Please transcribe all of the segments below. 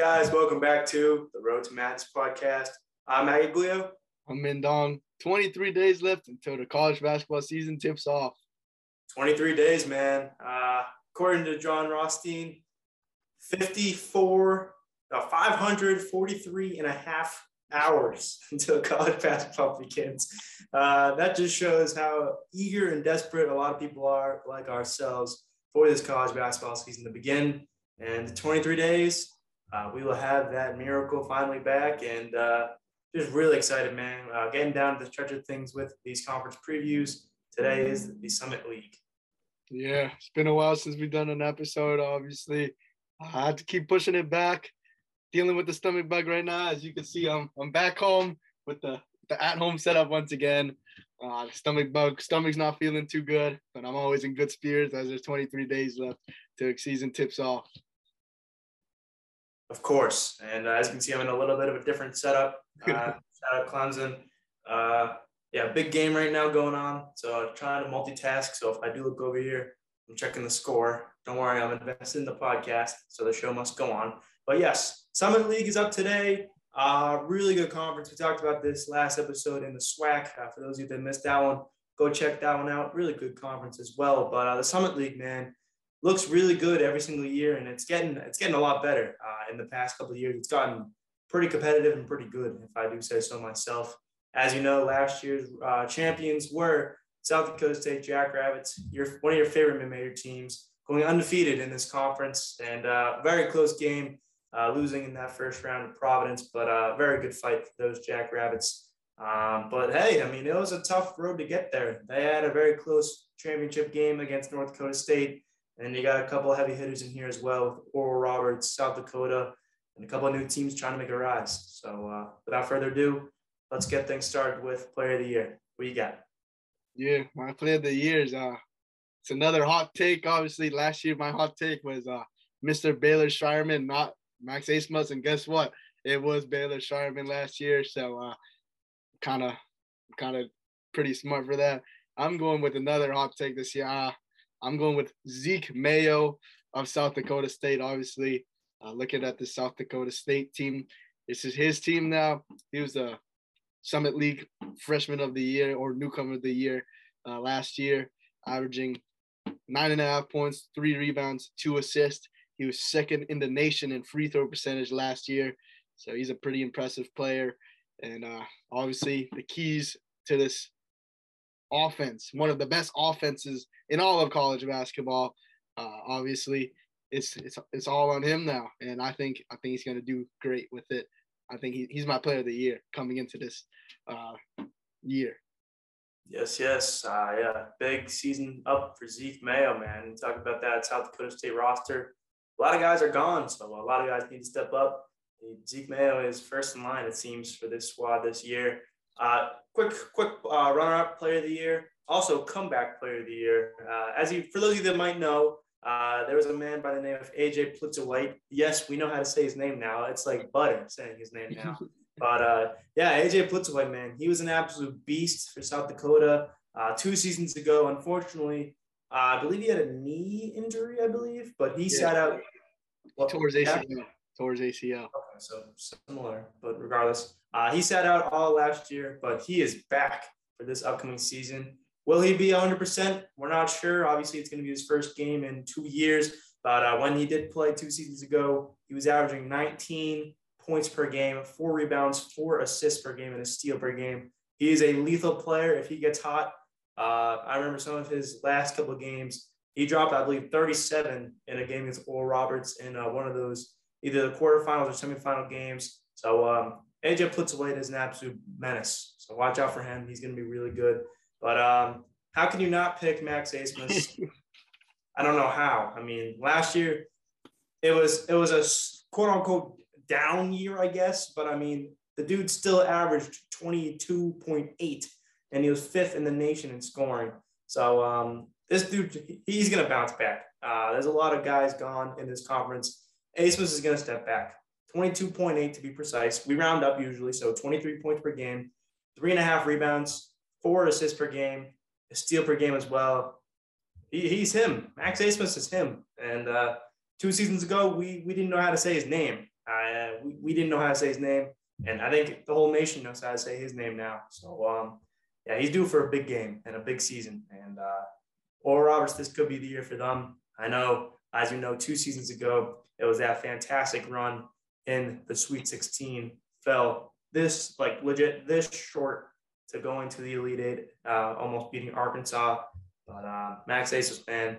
guys, welcome back to the Road to Madness podcast. I'm Maggie Glio. I'm Mindong. 23 days left until the college basketball season tips off. 23 days, man. Uh, according to Jon Rothstein, 54, uh, 543 and a half hours until college basketball begins. Uh, that just shows how eager and desperate a lot of people are, like ourselves, for this college basketball season to begin. And 23 days, uh, we will have that miracle finally back. And uh, just really excited, man. Uh, getting down to the stretch of things with these conference previews. Today is the Summit League. Yeah, it's been a while since we've done an episode, obviously. I had to keep pushing it back, dealing with the stomach bug right now. As you can see, I'm, I'm back home with the, the at home setup once again. Uh, stomach bug, stomach's not feeling too good, but I'm always in good spirits as there's 23 days left till season tips off. Of course. And uh, as you can see, I'm in a little bit of a different setup. Uh, shout out Clemson. Uh, yeah, big game right now going on. So I'm trying to multitask. So if I do look over here, I'm checking the score. Don't worry, I'm invested in the podcast. So the show must go on. But yes, Summit League is up today. Uh, really good conference. We talked about this last episode in the SWAC. Uh, for those of you that missed that one, go check that one out. Really good conference as well. But uh, the Summit League, man, looks really good every single year, and it's getting it's getting a lot better. Uh, in the past couple of years, it's gotten pretty competitive and pretty good, if I do say so myself. As you know, last year's uh, champions were South Dakota State Jackrabbits, your one of your favorite mid-major teams, going undefeated in this conference, and uh, very close game, uh, losing in that first round of Providence, but a uh, very good fight for those Jackrabbits. Um, but hey, I mean, it was a tough road to get there. They had a very close championship game against North Dakota State. And you got a couple of heavy hitters in here as well with Oral Roberts, South Dakota, and a couple of new teams trying to make a rise. So uh, without further ado, let's get things started with Player of the Year. What you got? Yeah, my Player of the Year is uh, it's another hot take. Obviously, last year my hot take was uh, Mr. Baylor Scheierman, not Max Abmas, and guess what? It was Baylor Scheierman last year. So kind of, kind of pretty smart for that. I'm going with another hot take this year. Uh, I'm going with Zeke Mayo of South Dakota State. Obviously, uh, looking at the South Dakota State team, this is his team now. He was the Summit League Freshman of the Year or Newcomer of the Year uh, last year, averaging nine and a half points, three rebounds, two assists. He was second in the nation in free throw percentage last year. So he's a pretty impressive player. And uh, obviously, the keys to this offense, one of the best offenses in all of college basketball. Uh, obviously, it's it's it's all on him now, and I think I think he's going to do great with it. I think he, he's my player of the year coming into this uh, year. Yes, yes, uh, yeah, big season up for Zeke Mayo, man. Talk about that South Dakota State roster. A lot of guys are gone, so a lot of guys need to step up. Zeke Mayo is first in line, it seems, for this squad this year. Uh, quick, quick uh, runner-up player of the year, also comeback player of the year. Uh, as you, for those of you that might know, uh, there was a man by the name of AJ Plitzuweit. Yes, we know how to say his name now. It's like butter saying his name now. but uh, yeah, AJ Plitzuweit, man, he was an absolute beast for South Dakota. Uh, two seasons ago, unfortunately, uh, I believe he had a knee injury, I believe, but he yeah. sat out. Well, towards ACL. Yeah. Towards ACL. Okay, so similar, but regardless, uh, he sat out all last year, but he is back for this upcoming season. Will he be 100%? We're not sure. Obviously, it's going to be his first game in two years. But uh, when he did play two seasons ago, he was averaging 19 points per game, four rebounds, four assists per game, and a steal per game. He is a lethal player if he gets hot. Uh, I remember some of his last couple of games. He dropped, I believe, 37 in a game against Oral Roberts in uh, one of those, either the quarterfinals or semifinal games. So um, AJ Plitzuweit is an absolute menace. So watch out for him. He's going to be really good. But um, how can you not pick Max Abmas? I don't know how. I mean, last year it was it was a quote unquote down year, I guess. But I mean, the dude still averaged 22.8 and he was fifth in the nation in scoring. So um, this dude, he's going to bounce back. Uh, there's a lot of guys gone in this conference. Abmas is going to step back. 22.8 to be precise. We round up usually, so 23 points per game, three and a half rebounds, four assists per game, a steal per game as well. He, he's him. Max Abmas is him. And uh, two seasons ago, we, we didn't know how to say his name. Uh, we, we didn't know how to say his name, and I think the whole nation knows how to say his name now. So um, yeah, he's due for a big game and a big season. And uh, Oral Roberts, this could be the year for them. I know, as you know, two seasons ago, it was that fantastic run in the Sweet 16. Fell this like legit this short to going to the Elite Eight, uh, almost beating Arkansas. But uh, Max Abmas, man,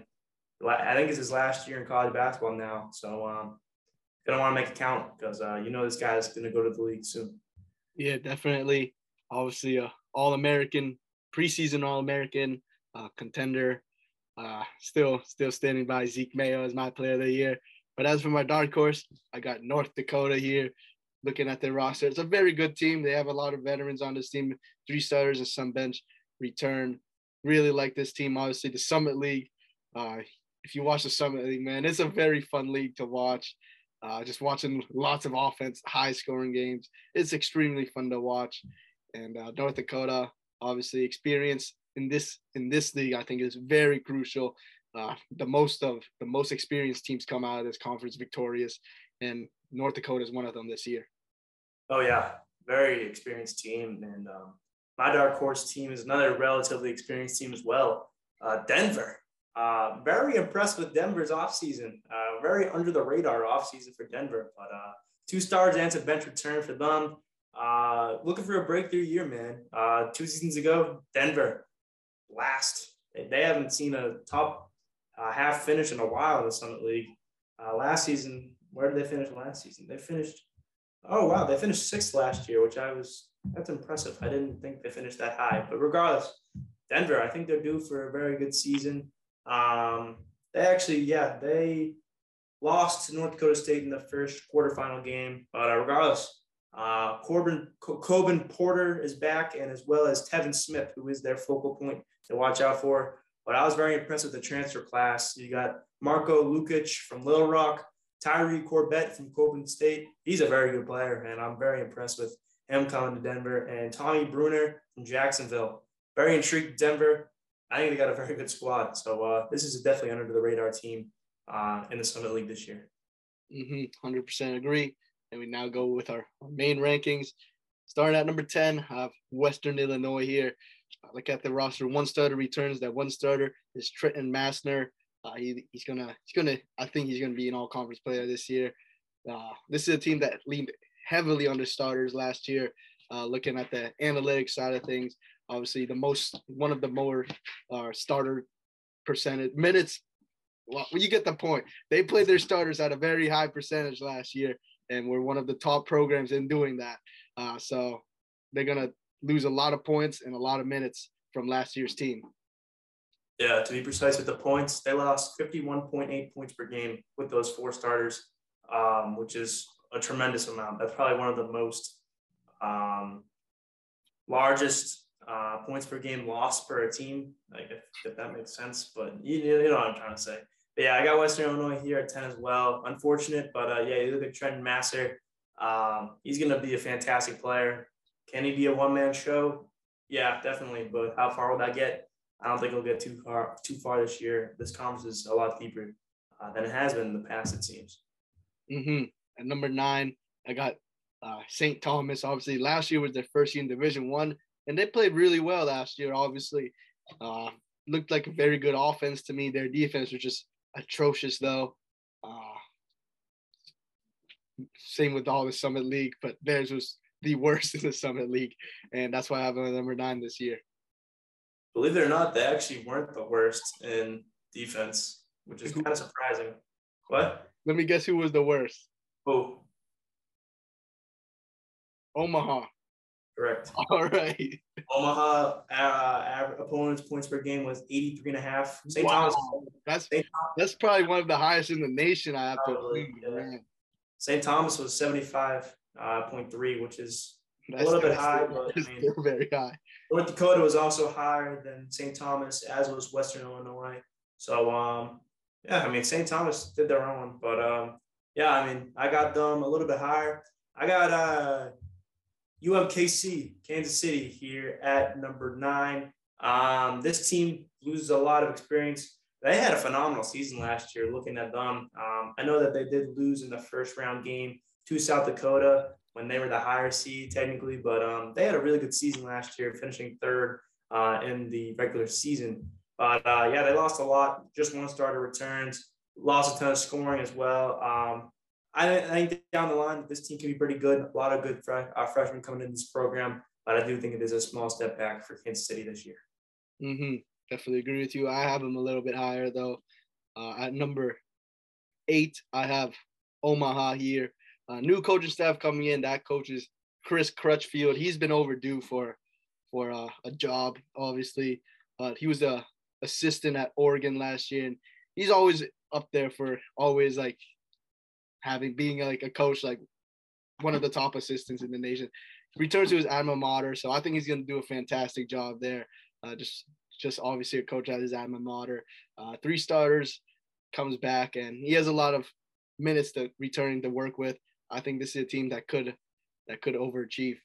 I think it's his last year in college basketball now. So um, gonna want to make it count because uh, you know this guy's gonna go to the league soon. Yeah, definitely. Obviously, a All American preseason All American uh, contender. Uh, still, still standing by Zeke Mayo as my player of the year. But as for my dark horse, I got North Dakota here. Looking at their roster, it's a very good team. They have a lot of veterans on this team, three starters and some bench return. Really like this team. Obviously, the Summit League. Uh, if you watch the Summit League, man, it's a very fun league to watch. Uh, just watching lots of offense, high scoring games. It's extremely fun to watch. And uh, North Dakota, obviously, experience in this in this league, I think is very crucial. Uh, the most of the most experienced teams come out of this conference victorious, and North Dakota is one of them this year. Oh yeah, very experienced team, and um, my dark horse team is another relatively experienced team as well. Uh, Denver, uh, very impressed with Denver's offseason. Uh, very under the radar offseason for Denver, but uh, two stars and a bench return for them. Uh, looking for a breakthrough year, man. Two seasons ago, Denver last. They haven't seen a top uh, half finished in a while in the Summit League. Uh, last season, where did they finish last season? They finished, oh, wow, they finished sixth last year, which I was, that's impressive. I didn't think they finished that high. But regardless, Denver, I think they're due for a very good season. Um, they actually, yeah, they lost to North Dakota State in the first quarterfinal game. But uh, regardless, uh, Corbin Coban Porter is back, and as well as Tevin Smith, who is their focal point to watch out for. But I was very impressed with the transfer class. You got Marko Lukic from Little Rock, Tyree Corbett from Coppin State. He's a very good player, and I'm very impressed with him coming to Denver. And Tommy Bruner from Jacksonville. Very intrigued Denver. I think they got a very good squad. So uh, this is definitely under the radar team uh, in the Summit League this year. Mm-hmm, 100% agree. And we now go with our main rankings. Starting at number 10, I have Western Illinois here. Look at the roster. One starter returns. That one starter is Trenton Massner. Uh, he, he's gonna he's gonna I think he's gonna be an all conference player this year. Uh, this is a team that leaned heavily on the starters last year. Uh, looking at the analytics side of things, obviously the most one of the more uh, starter percentage minutes. Well, you get the point. They played their starters at a very high percentage last year, and we're one of the top programs in doing that. Uh, so they're gonna lose a lot of points and a lot of minutes from last year's team. Yeah, to be precise with the points, they lost 51.8 points per game with those four starters, um, which is a tremendous amount. That's probably one of the most um, largest uh, points per game lost per a team, like if, if that makes sense. But you, you know what I'm trying to say. But yeah, I got Western Illinois here at 10 as well. Unfortunate, but uh, yeah, you look at Trenton Massner. Um, he's going to be a fantastic player. Can he be a one man show? Yeah, definitely. But how far will that get? I don't think he'll get too far too far this year. This conference is a lot deeper uh, than it has been in the past. It seems. Mm-hmm. At number nine, I got uh, St. Thomas. Obviously, last year was their first year in Division One, and they played really well last year. Obviously, uh, looked like a very good offense to me. Their defense was just atrocious, though. Uh, same with all the Summit League, but theirs was the worst in the Summit League, and that's why I have them number nine this year. Believe it or not, they actually weren't the worst in defense, which is kind of surprising. What? Let me guess who was the worst. Who? Omaha. Correct. All right. Omaha uh, opponents points per game was 83 and a half. St. Wow. Thomas. That's St. that's probably one of the highest in the nation. I have probably, to yeah. St. Thomas was 75 uh, 0.3, which is that's, a little bit high, still, but I mean, very high. North Dakota was also higher than St. Thomas, as was Western Illinois. So, um, yeah, I mean, St. Thomas did their own, but um, yeah, I mean, I got them a little bit higher. I got uh, UMKC, Kansas City, here at number nine. Um, this team loses a lot of experience. They had a phenomenal season last year. Looking at them, um, I know that they did lose in the first round game to South Dakota when they were the higher seed technically, but um, they had a really good season last year, finishing third uh, in the regular season. But uh, yeah, they lost a lot. Just one starter returns, lost a ton of scoring as well. Um, I, I, think down the line, this team can be pretty good. A lot of good uh, freshmen coming into this program, but I do think it is a small step back for Kansas City this year. Mm-hmm. Definitely agree with you. I have them a little bit higher though. Uh, at number eight, I have Omaha here. Uh, new coaching staff coming in. That coach is Chris Crutchfield. He's been overdue for for uh, a job, obviously. He was a assistant at Oregon last year, and he's always up there for always like having being like a coach, like one of the top assistants in the nation. Returns to his alma mater, so I think he's going to do a fantastic job there. Uh, just just obviously a coach at his alma mater. Uh, three starters, comes back, and he has a lot of minutes to returning to work with. I think this is a team that could that could overachieve.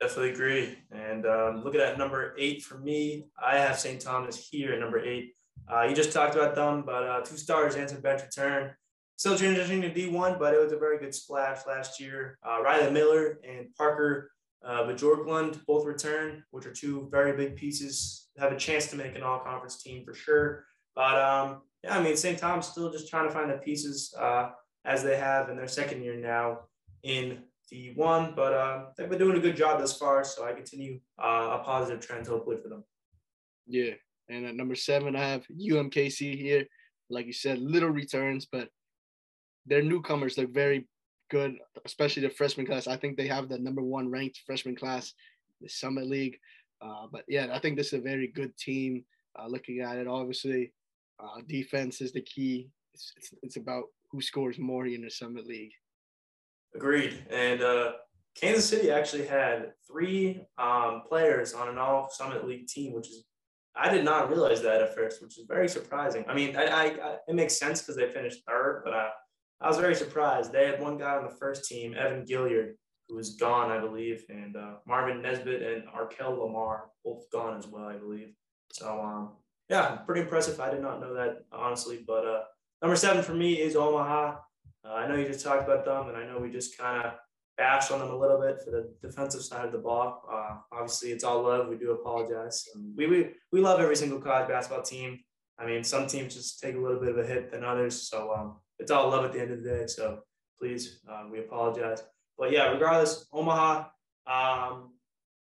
Definitely agree. And um, looking at number eight for me, I have St. Thomas here at number eight. Uh, you just talked about them, but uh, two stars and bench return. Still transitioning to D1, but it was a very good splash last year. Uh, Riley Miller and Parker uh, Bjorklund both return, which are two very big pieces. Have a chance to make an all-conference team for sure. But um, yeah, I mean, St. Thomas still just trying to find the pieces uh, as they have in their second year now in D1. But uh, they've been doing a good job thus far, so I continue uh, a positive trend hopefully for them. Yeah, and at number seven, I have UMKC here. Like you said, little returns, but their newcomers look very good, especially the freshman class. I think they have the number one ranked freshman class, the Summit League. Uh, but yeah, I think this is a very good team. Uh, looking at it, obviously, uh, defense is the key. It's, it's, it's, about who scores more in the Summit League. Agreed. And uh, Kansas City actually had three um, players on an all Summit League team, which is I did not realize that at first, which is very surprising. I mean, I, I, I it makes sense because they finished third, but I, I was very surprised. They had one guy on the first team, Evan Gilliard, who was gone, I believe, and uh, Marvin Nesbitt and Arkel Lamar both gone as well, I believe. So, um, yeah, pretty impressive. I did not know that honestly, but uh, number seven for me is Omaha. Uh, I know you just talked about them, and I know we just kind of bashed on them a little bit for the defensive side of the ball. Uh, obviously, it's all love. We do apologize. we, we we love every single college basketball team. I mean, some teams just take a little bit of a hit than others. So um, it's all love at the end of the day. So please, uh, we apologize. But yeah, regardless, Omaha, um,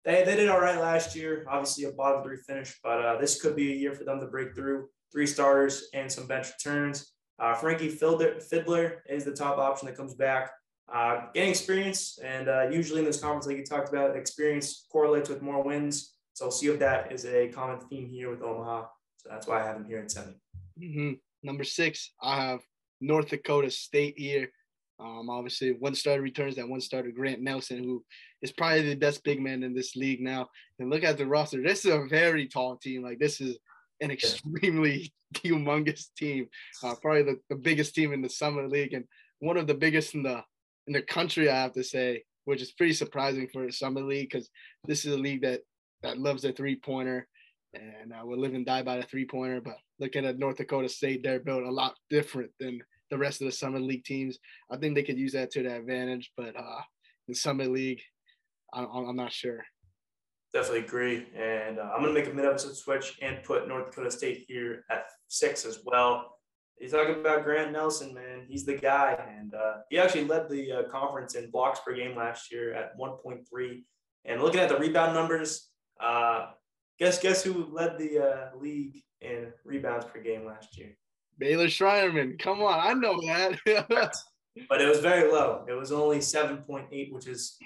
they, they did all right last year. Obviously, a bottom three finish, but uh, this could be a year for them to break through. Three starters and some bench returns. Uh, Frankie Fidler is the top option that comes back. Uh, getting experience, and uh, usually in this conference, like you talked about, experience correlates with more wins. So we'll see if that is a common theme here with Omaha. So that's why I have him here at 7 mm-hmm. Number six, I have North Dakota State here. Um, obviously, one starter returns that one starter, Grant Nelson, who is probably the best big man in this league now. And look at the roster. This is a very tall team. Like, this is an extremely humongous team. Uh, probably the, the biggest team in the Summit League and one of the biggest in the in the country, I have to say, which is pretty surprising for a Summit League because this is a league that that loves a three pointer and uh, will live and die by the three pointer. But looking at North Dakota State, they're built a lot different than the rest of the Summit League teams. I think they could use that to their advantage, but uh, in Summit League, I, I, am not sure. Definitely agree. And uh, I'm going to make a mid episode switch and put North Dakota State here at six as well. He's talking about Grant Nelson, man. He's the guy. And uh, he actually led the uh, conference in blocks per game last year at 1.3. And looking at the rebound numbers, uh, guess guess who led the uh, league in rebounds per game last year? Baylor Scheierman. Come on, I know that. but it was very low. It was only 7.8, which is,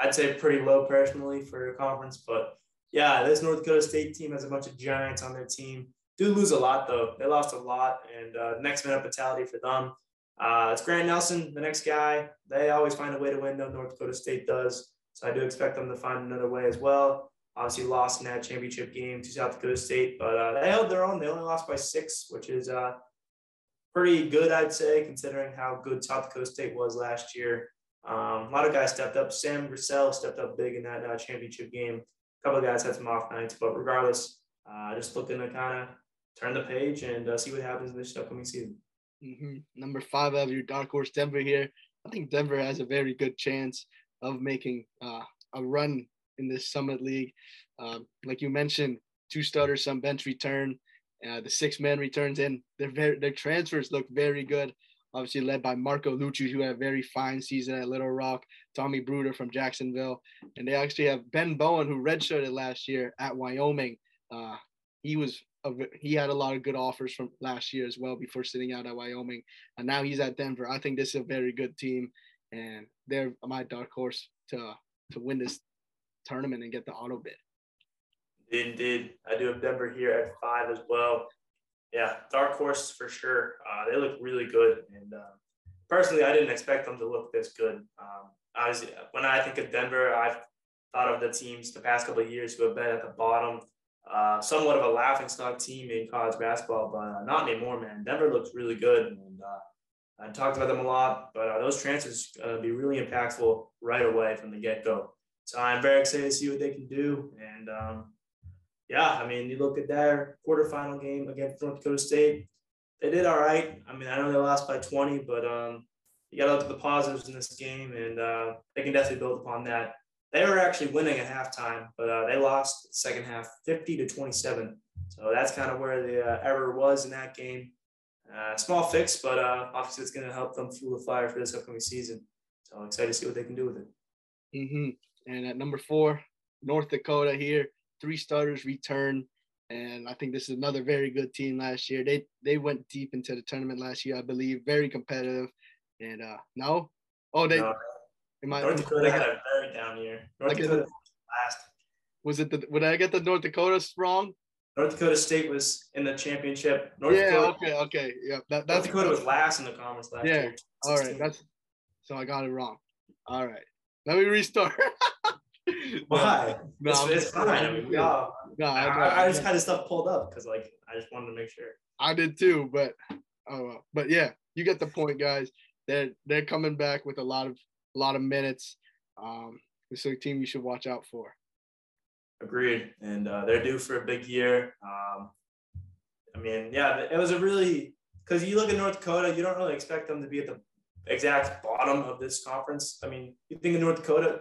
I'd say, pretty low personally for a conference. But yeah, this North Dakota State team has a bunch of giants on their team. Do lose a lot, though. They lost a lot. And uh, next man up mentality for them. Uh, it's Grant Nelson, the next guy. They always find a way to win, though. North Dakota State does. So I do expect them to find another way as well. Obviously, lost in that championship game to South Dakota State, but uh, they held their own. They only lost by six, which is uh, pretty good, I'd say, considering how good South Dakota State was last year. Um, a lot of guys stepped up. Sam Griesel stepped up big in that uh, championship game. A couple of guys had some off nights, but regardless, uh, just looking to kind of turn the page and uh, see what happens in this upcoming season. Mm-hmm. Number five of your dark horse Denver here. I think Denver has a very good chance of making uh, a run in this Summit League. Um, like you mentioned, two starters, some bench return. Uh, the six man returns in. Their their transfers look very good. Obviously led by Marko Lukic, who had a very fine season at Little Rock. Tommy Bruner from Jacksonville, and they actually have Ben Bowen, who redshirted last year at Wyoming. Uh, he was a, he had a lot of good offers from last year as well before sitting out at Wyoming, and now he's at Denver. I think this is a very good team, and they're my dark horse to to win this tournament and get the auto bid. Indeed, I do have Denver here at five as well. Yeah, dark horse for sure. Uh, they look really good, and uh, personally, I didn't expect them to look this good. Um, was when I think of Denver, I've thought of the teams the past couple of years who have been at the bottom, uh, somewhat of a laughing stock team in college basketball, but uh, not anymore, man. Denver looks really good, and uh, I talked about them a lot, but uh, those transfers uh, be really impactful right away from the get go. So I'm very excited to see what they can do, and um, yeah, I mean, you look at their quarterfinal game against North Dakota State. They did all right. I mean, I know they lost by 20, but um, you got to look at the positives in this game, and uh, they can definitely build upon that. They were actually winning at halftime, but uh, they lost the second half 50 to 27. So that's kind of where the uh, error was in that game. Uh, small fix, but uh, obviously it's going to help them fuel the fire for this upcoming season. So I'm excited to see what they can do with it. Mm-hmm. And at number four, North Dakota here three starters return. And I think this is another very good team last year. They they went deep into the tournament last year, I believe, very competitive. And uh no, oh they. No. Am I, North Dakota had a very down year. North Dakota last. Was it the? Would I get the North Dakota wrong? North Dakota State was in the championship. North yeah. Dakota, okay. Okay. Yeah. That, that's North Dakota was last in the conference last yeah. year. Yeah. All right. That's so I got it wrong. All right. Let me restart. Why? No, it's, it's fine. I mean, we all. No, I, I, I just had this stuff pulled up because, like, I just wanted to make sure. I did too, but oh, but yeah, you get the point, guys. They're they're coming back with a lot of a lot of minutes. Um, it's a team you should watch out for. Agreed, and uh, they're due for a big year. Um, I mean, yeah, it was a really because you look at North Dakota, you don't really expect them to be at the exact bottom of this conference. I mean, you think of North Dakota,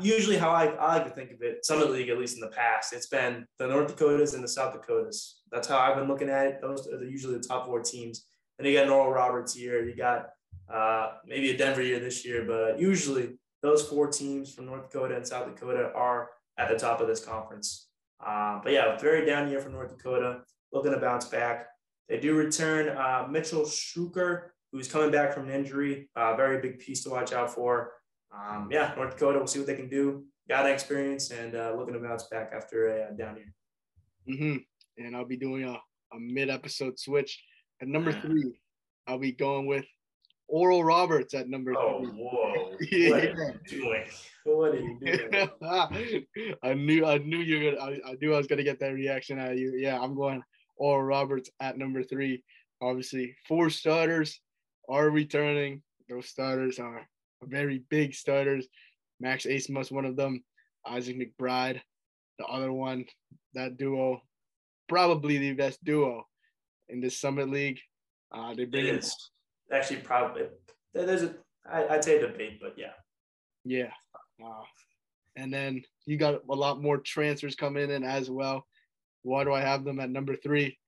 usually how I, I like to think of it, Summit League, at least in the past, it's been the North Dakotas and the South Dakotas. That's how I've been looking at it. Those are usually the top four teams. And you got Oral Roberts here. You got uh, maybe a Denver year this year, but usually those four teams from North Dakota and South Dakota are at the top of this conference. Uh, but yeah, very down year for North Dakota, looking to bounce back. They do return uh, Mitchell Schuker, who's coming back from an injury. Uh, very big piece to watch out for um, yeah, North Dakota, we'll see what they can do. Got experience and uh, looking to bounce back after a uh, down year. Mm-hmm. And I'll be doing a, a mid episode switch. At number three, I'll be going with Oral Roberts at number oh, three. whoa. yeah. What are you doing? What are you doing? I knew I knew you were gonna I, I knew I was gonna get that reaction out of you. Yeah, I'm going Oral Roberts at number three. Obviously, four starters are returning. Those starters are very big starters. Max Abmas, one of them. Isaac McBride, the other one. That duo, probably the best duo in this Summit League. Uh, they bring it in. Actually, probably there's a I, I'd say debate, but yeah. Yeah. Uh, and then you got a lot more transfers coming in as well. Why do I have them at number three?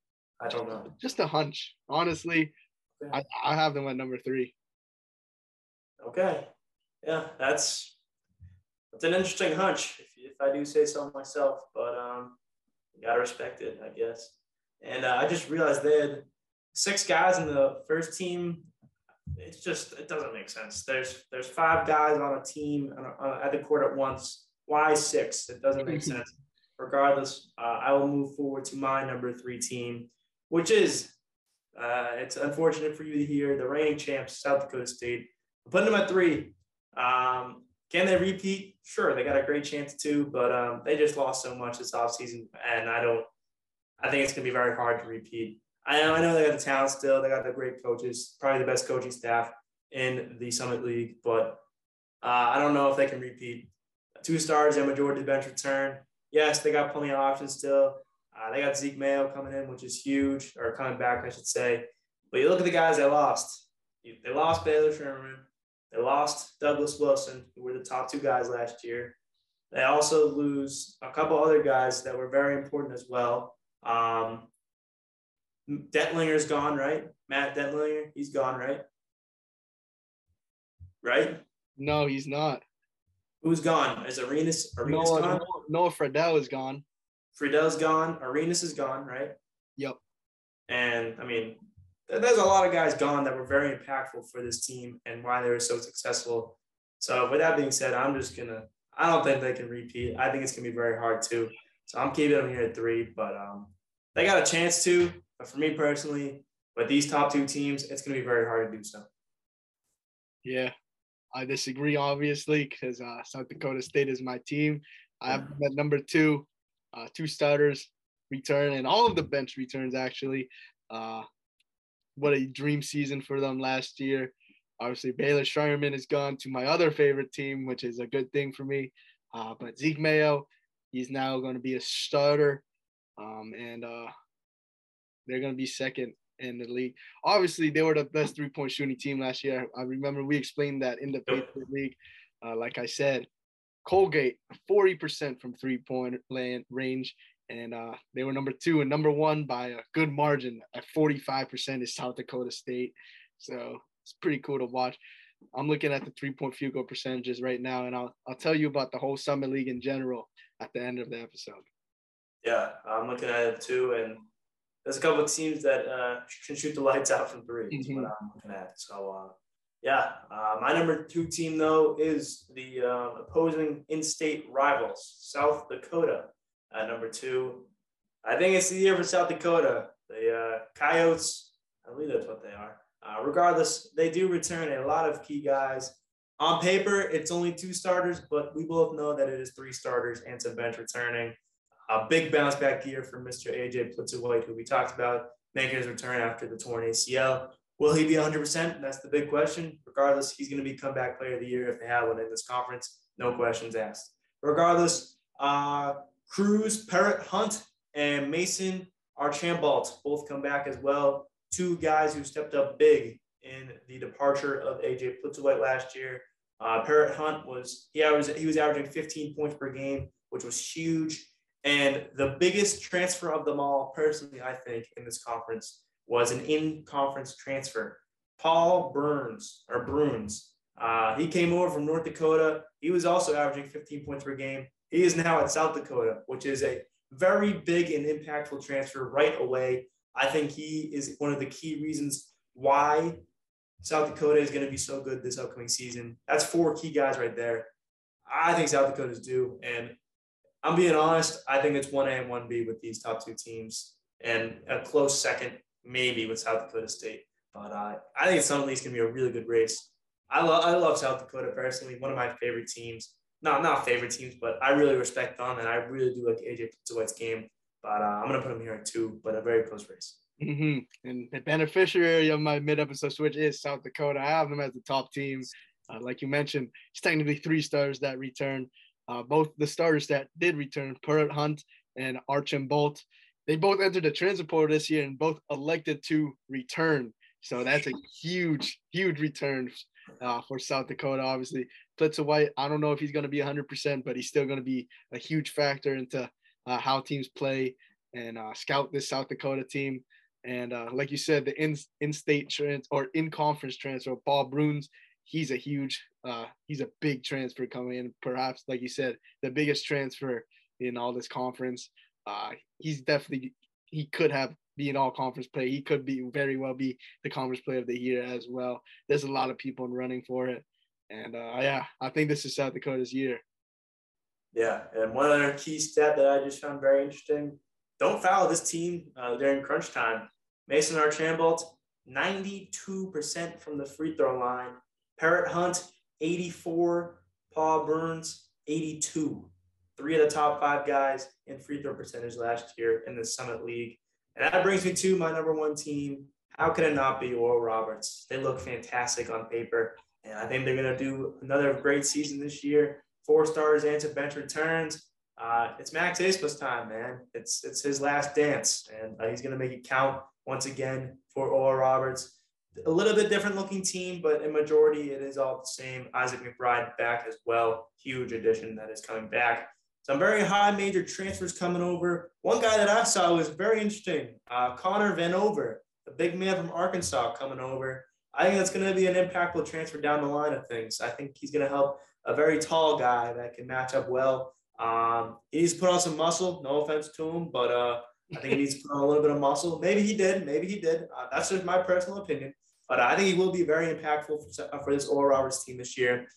I don't know. Just a hunch. Honestly, yeah. I, I have them at number three. Okay. Yeah, that's that's an interesting hunch, if, if I do say so myself. But um, you gotta respect it, I guess. And uh, I just realized they had six guys in the first team. It's just it doesn't make sense. There's there's five guys on a team on a, on a, at the court at once. Why six? It doesn't make sense. Regardless, uh, I will move forward to my number three team, which is uh, it's unfortunate for you to hear the reigning champs, South Dakota State putting them at three. Um, can they repeat? Sure, they got a great chance too, but um, they just lost so much this offseason, and I don't. I think it's going to be very hard to repeat. I know, I know they got the talent still. They got the great coaches, probably the best coaching staff in the Summit League, but uh, I don't know if they can repeat. Two stars and majority bench return. Yes, they got plenty of options still. Uh, they got Zeke Mayo coming in, which is huge, or coming back, I should say. But you look at the guys they lost. They lost Baylor Scheierman. They lost Douglas Wilson, who were the top two guys last year. They also lose a couple other guys that were very important as well. Um, Dentlinger's gone, right? Matt Dentlinger, he's gone, right? Right? No, he's not. Who's gone? Is Arenas, Arenas Noah, gone? Noah Freidel is gone. Freidel's gone. Arenas is gone, right? Yep. And I mean, there's a lot of guys gone that were very impactful for this team and why they were so successful. So with that being said, I'm just gonna. I don't think they can repeat. I think it's gonna be very hard too. So I'm keeping them here at three, but um, they got a chance to. But for me personally, with these top two teams, it's gonna be very hard to do so. Yeah, I disagree obviously because uh, South Dakota State is my team. I have them at number two. Uh, two starters return and all of the bench returns actually. Uh, what a dream season for them last year. Obviously, Baylor Scheierman is gone to my other favorite team, which is a good thing for me. Uh, but Zeke Mayo, he's now going to be a starter, um, and uh, they're going to be second in the league. Obviously, they were the best three-point shooting team last year. I remember we explained that in the Patriot League. Uh, like I said, Colgate 40% from three-point land range, and uh, they were number two and number one by a good margin at 45% is South Dakota State. So it's pretty cool to watch. I'm looking at the three point field goal percentages right now, and I'll, I'll tell you about the whole Summit League in general at the end of the episode. Yeah, I'm looking at it too, and there's a couple of teams that uh, can shoot the lights out from 3 mm-hmm. what I'm looking at. So, uh, yeah, uh, my number two team, though, is the uh, opposing in state rivals, South Dakota at number two. I think it's the year for South Dakota. The uh, Coyotes, I believe that's what they are. Uh, regardless, they do return a lot of key guys. On paper, it's only two starters, but we both know that it is three starters and some bench returning. A big bounce back year for Mr. AJ Plitzuweit, who we talked about, making his return after the torn ACL. Will he be 100%? That's the big question. Regardless, he's going to be comeback player of the year if they have one in this conference. No questions asked. Regardless, uh, Kruz, Parrot Hunt, and Mason Archambault both come back as well. Two guys who stepped up big in the departure of AJ Plitzuweit last year. Uh, Perrott-Hunt was he was he was averaging 15 points per game, which was huge. And the biggest transfer of them all, personally, I think, in this conference was an in-conference transfer. Paul Burns or Bruns. Uh, he came over from North Dakota. He was also averaging 15 points per game. He is now at South Dakota, which is a very big and impactful transfer right away. I think he is one of the key reasons why South Dakota is going to be so good this upcoming season. That's four key guys right there. I think South Dakota's due. And I'm being honest, I think it's 1A and 1B with these top two teams and a close second, maybe with South Dakota State. But uh, I think some of these can be a really good race. I, love I love South Dakota personally, one of my favorite teams not not favorite teams, but I really respect them, and I really do like AJ Plitzuweit's game. But uh, I'm gonna put him here at two, but a very close race. Mm-hmm. And the beneficiary of my mid-episode switch is South Dakota. I have them as the top team. Uh, like you mentioned, it's technically three stars that return. Uh, both the starters that did return, Perrott-Hunt and Archambault, they both entered the transfer portal this year and both elected to return. So that's a huge, huge return uh, for South Dakota. Obviously, Plitzuweit, I don't know if he's going to be 100%, but he's still going to be a huge factor into uh, how teams play and uh, scout this South Dakota team. And uh, like you said, the in in-state trans or in-conference transfer, Paul Bruns, he's a huge, uh, he's a big transfer coming in. Perhaps, like you said, the biggest transfer in all this conference. Uh, he's definitely he could have be an all conference play. He could be very well be the conference player of the year as well. There's a lot of people running for it. And uh, yeah, I think this is South Dakota's year. Yeah, and one other key stat that I just found very interesting: don't foul this team uh, during crunch time. Mason Archambault, 92% from the free throw line. Perrott-Hunt, 84. Paul Burns, 82. Three of the top five guys in free throw percentage last year in the Summit League. And that brings me to my number one team. How can it not be Oral Roberts? They look fantastic on paper. And I think they're going to do another great season this year. Four stars and some bench returns. Uh, it's Max Abmas time, man. It's it's his last dance, and uh, he's going to make it count once again for Oral Roberts. a little bit different looking team, but in majority it is all the same. Isaac McBride back as well, huge addition that is coming back. Some very high major transfers coming over. One guy that I saw was very interesting, uh, Connor Vanover, the big man from Arkansas coming over. I think that's going to be an impactful transfer down the line of things. I think he's going to help a very tall guy that can match up well. Um, he needs to put on some muscle. No offense to him, but uh, I think he needs to put on a little bit of muscle. Maybe he did. Maybe he did. Uh, that's just my personal opinion. But I think he will be very impactful for, for this Oral Roberts team this year.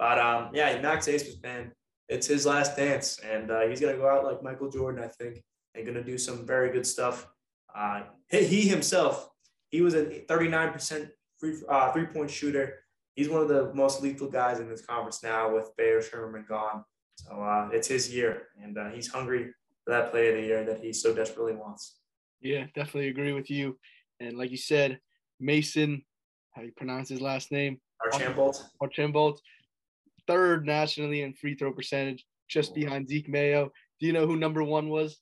But um, yeah, Max Abmas, man, it's his last dance, and uh, he's gonna go out like Michael Jordan, I think, and gonna do some very good stuff. Uh, he himself, he was a 39% free uh, three point shooter. He's one of the most lethal guys in this conference now with Baylor Scheierman gone. So uh, it's his year, and uh, he's hungry for that play of the year that he so desperately wants. Yeah, definitely agree with you. And like you said, Mason, how do you pronounce his last name? Archambault. Archambault, third nationally in free throw percentage, just behind Zeke Mayo. Do you know who number one was?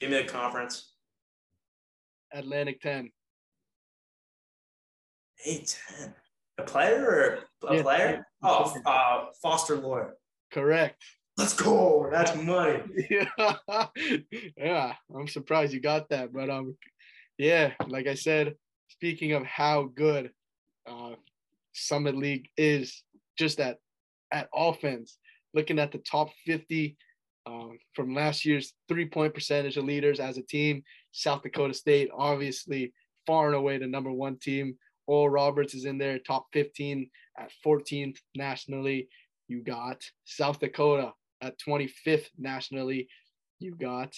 Give me a conference. Atlantic 10. 8 10. A player or a yeah, player? Oh, uh, Foster Loyer. Correct. Let's go. That's money. yeah. yeah. I'm surprised you got that. But um yeah, like I said, speaking of how good uh Summit League is just at at offense, looking at the top 50 um, from last year's three point percentage of leaders as a team, South Dakota State, obviously far and away the number one team. Oral Roberts is in there, top 15 at 14th nationally. You got South Dakota at 25th nationally. You got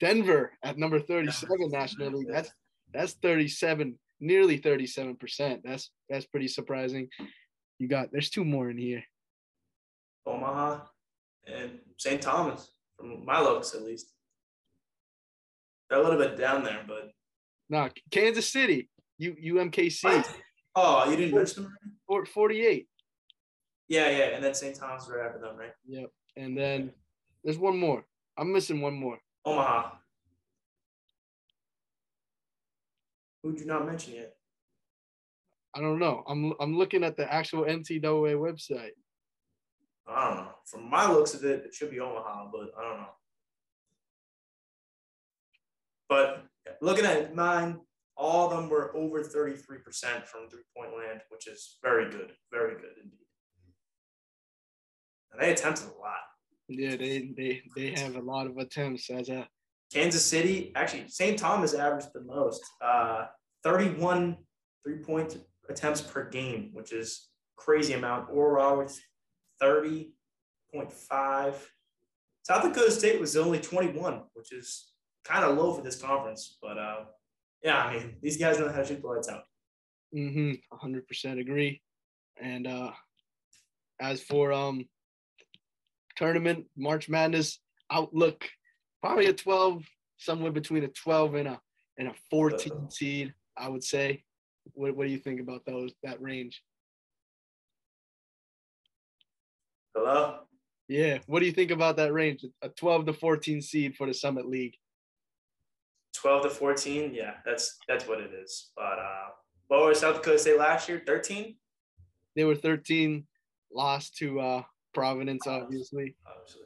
Denver at number 37 nationally. That's that's 37, nearly 37%. That's that's pretty surprising. You got there's two more in here. Omaha and St. Thomas, from my looks at least. They're a little bit down there, but no, Kansas City, U UMKC. What? Oh, you didn't mention them? Right? 48. Yeah, yeah, and then St. Thomas right after them, right? Yep. And then there's one more. I'm missing one more. Omaha. Who'd you not mention yet? I don't know. I'm I'm looking at the actual NCAA website. I don't know. From my looks of it, it should be Omaha, but I don't know. But looking at mine, all of them were over 33% from three point land, which is very good. Very good indeed. And they attempted a lot. Yeah, they they they have a lot of attempts as a Kansas City. Actually, St. Thomas averaged the most, uh, 31 three point attempts per game, which is crazy amount. Oral Roberts, 30.5. South Dakota State was only 21, which is kind of low for this conference. But uh, yeah, I mean, these guys know how to shoot the lights out. Mm-hmm. 100% agree. And uh, as for um, tournament, March Madness outlook, probably a 12, somewhere between a 12 and a and a 14 uh, seed, I would say. What, what do you think about those that range? Hello? Yeah. What do you think about that range? A 12 to 14 seed for the Summit League. 12 to 14. Yeah, that's that's what it is. But uh what was South Dakota State last year? 13? They were 13, lost to uh Providence, obviously. Obviously.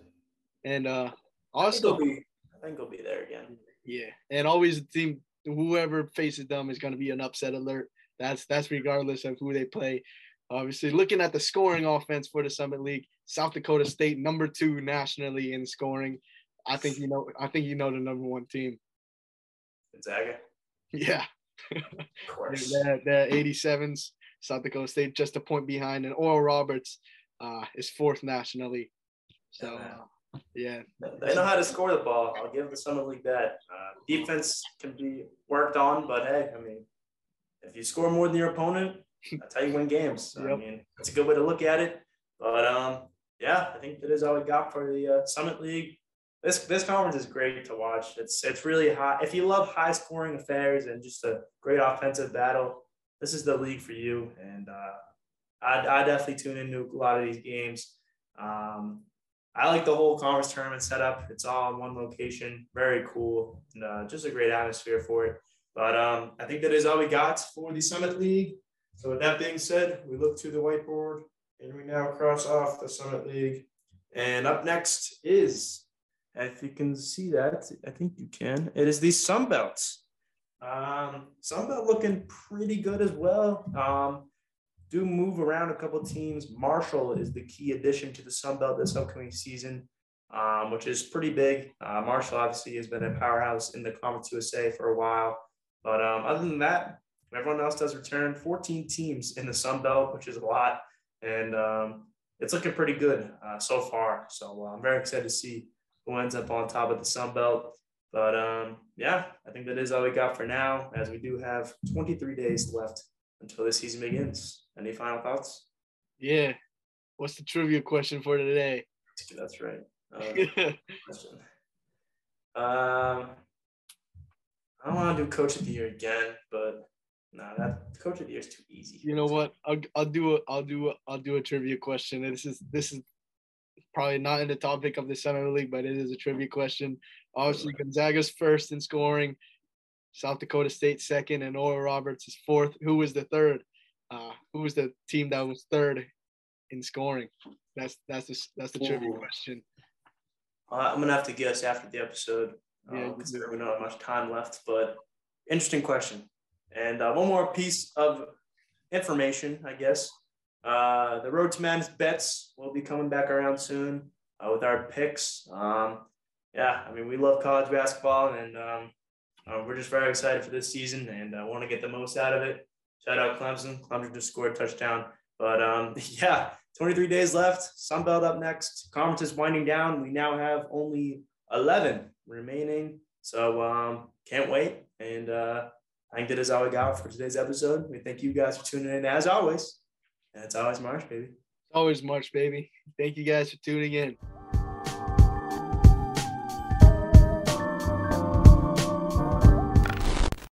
And uh also I think, be, I think he'll be there again. Yeah. And always the team whoever faces them is going to be an upset alert. That's that's regardless of who they play. Obviously, looking at the scoring offense for the Summit League, South Dakota State number two nationally in scoring. I think you know. I think you know the number one team. Gonzaga. Yeah. Of course. the, the 87s, South Dakota State just a point behind, and Oral Roberts uh, is fourth nationally. So. Uh, yeah. They know how to score the ball. I'll give the Summit League that. Uh, defense can be worked on, but hey, I mean, if you score more than your opponent, that's how you win games. yep. I mean, it's a good way to look at it. But um, yeah, I think that is all we got for the uh, Summit League. This this conference is great to watch. It's it's really high. If you love high scoring affairs and just a great offensive battle, this is the league for you. And uh, I I definitely tune into a lot of these games. Um, I like the whole conference tournament setup. It's all in one location. Very cool. And uh, just a great atmosphere for it. But um, I think that is all we got for the Summit League. So with that being said, we look to the whiteboard and we now cross off the Summit League. And up next is, if you can see that, I think you can. It is the Sun Belts. Um, Sunbelt looking pretty good as well. Um, do move around a couple teams. Marshall is the key addition to the Sun Belt this upcoming season, um, which is pretty big. Uh, Marshall obviously has been a powerhouse in the Conference USA for a while. But um, other than that, everyone else does return. 14 teams in the Sun Belt, which is a lot. And um, it's looking pretty good uh, so far. So uh, I'm very excited to see who ends up on top of the Sun Belt. But um, yeah, I think that is all we got for now, as we do have 23 days left until the season begins. Any final thoughts? Yeah. What's the trivia question for today? That's right. Uh, question. Um, I don't want to do coach of the year again, but no, nah, that coach of the year is too easy. You know what? I'll I'll do a I'll do a I'll do a trivia question. This is this is probably not in the topic of the Summit League, but it is a trivia question. Obviously, Gonzaga's first in scoring, South Dakota State second, and Oral Roberts is fourth. Who was the third? Uh, who was the team that was third in scoring? That's that's the that's the trivia question. Uh, I'm gonna have to guess after the episode. Yeah, um, considering we don't have much time left, but interesting question. And uh, one more piece of information, I guess. Uh, the Road to Madness bets will be coming back around soon uh, with our picks. Um, yeah, I mean, we love college basketball, and um, uh, we're just very excited for this season and uh, want to get the most out of it. Shout out Clemson. Clemson just scored a touchdown. But um, yeah, 23 days left. Sunbelt up next. Conference is winding down. We now have only 11 remaining. So um, can't wait. And uh, I think that is all we got for today's episode. We thank you guys for tuning in as always. And it's always March, baby. Always March, baby. Thank you guys for tuning in.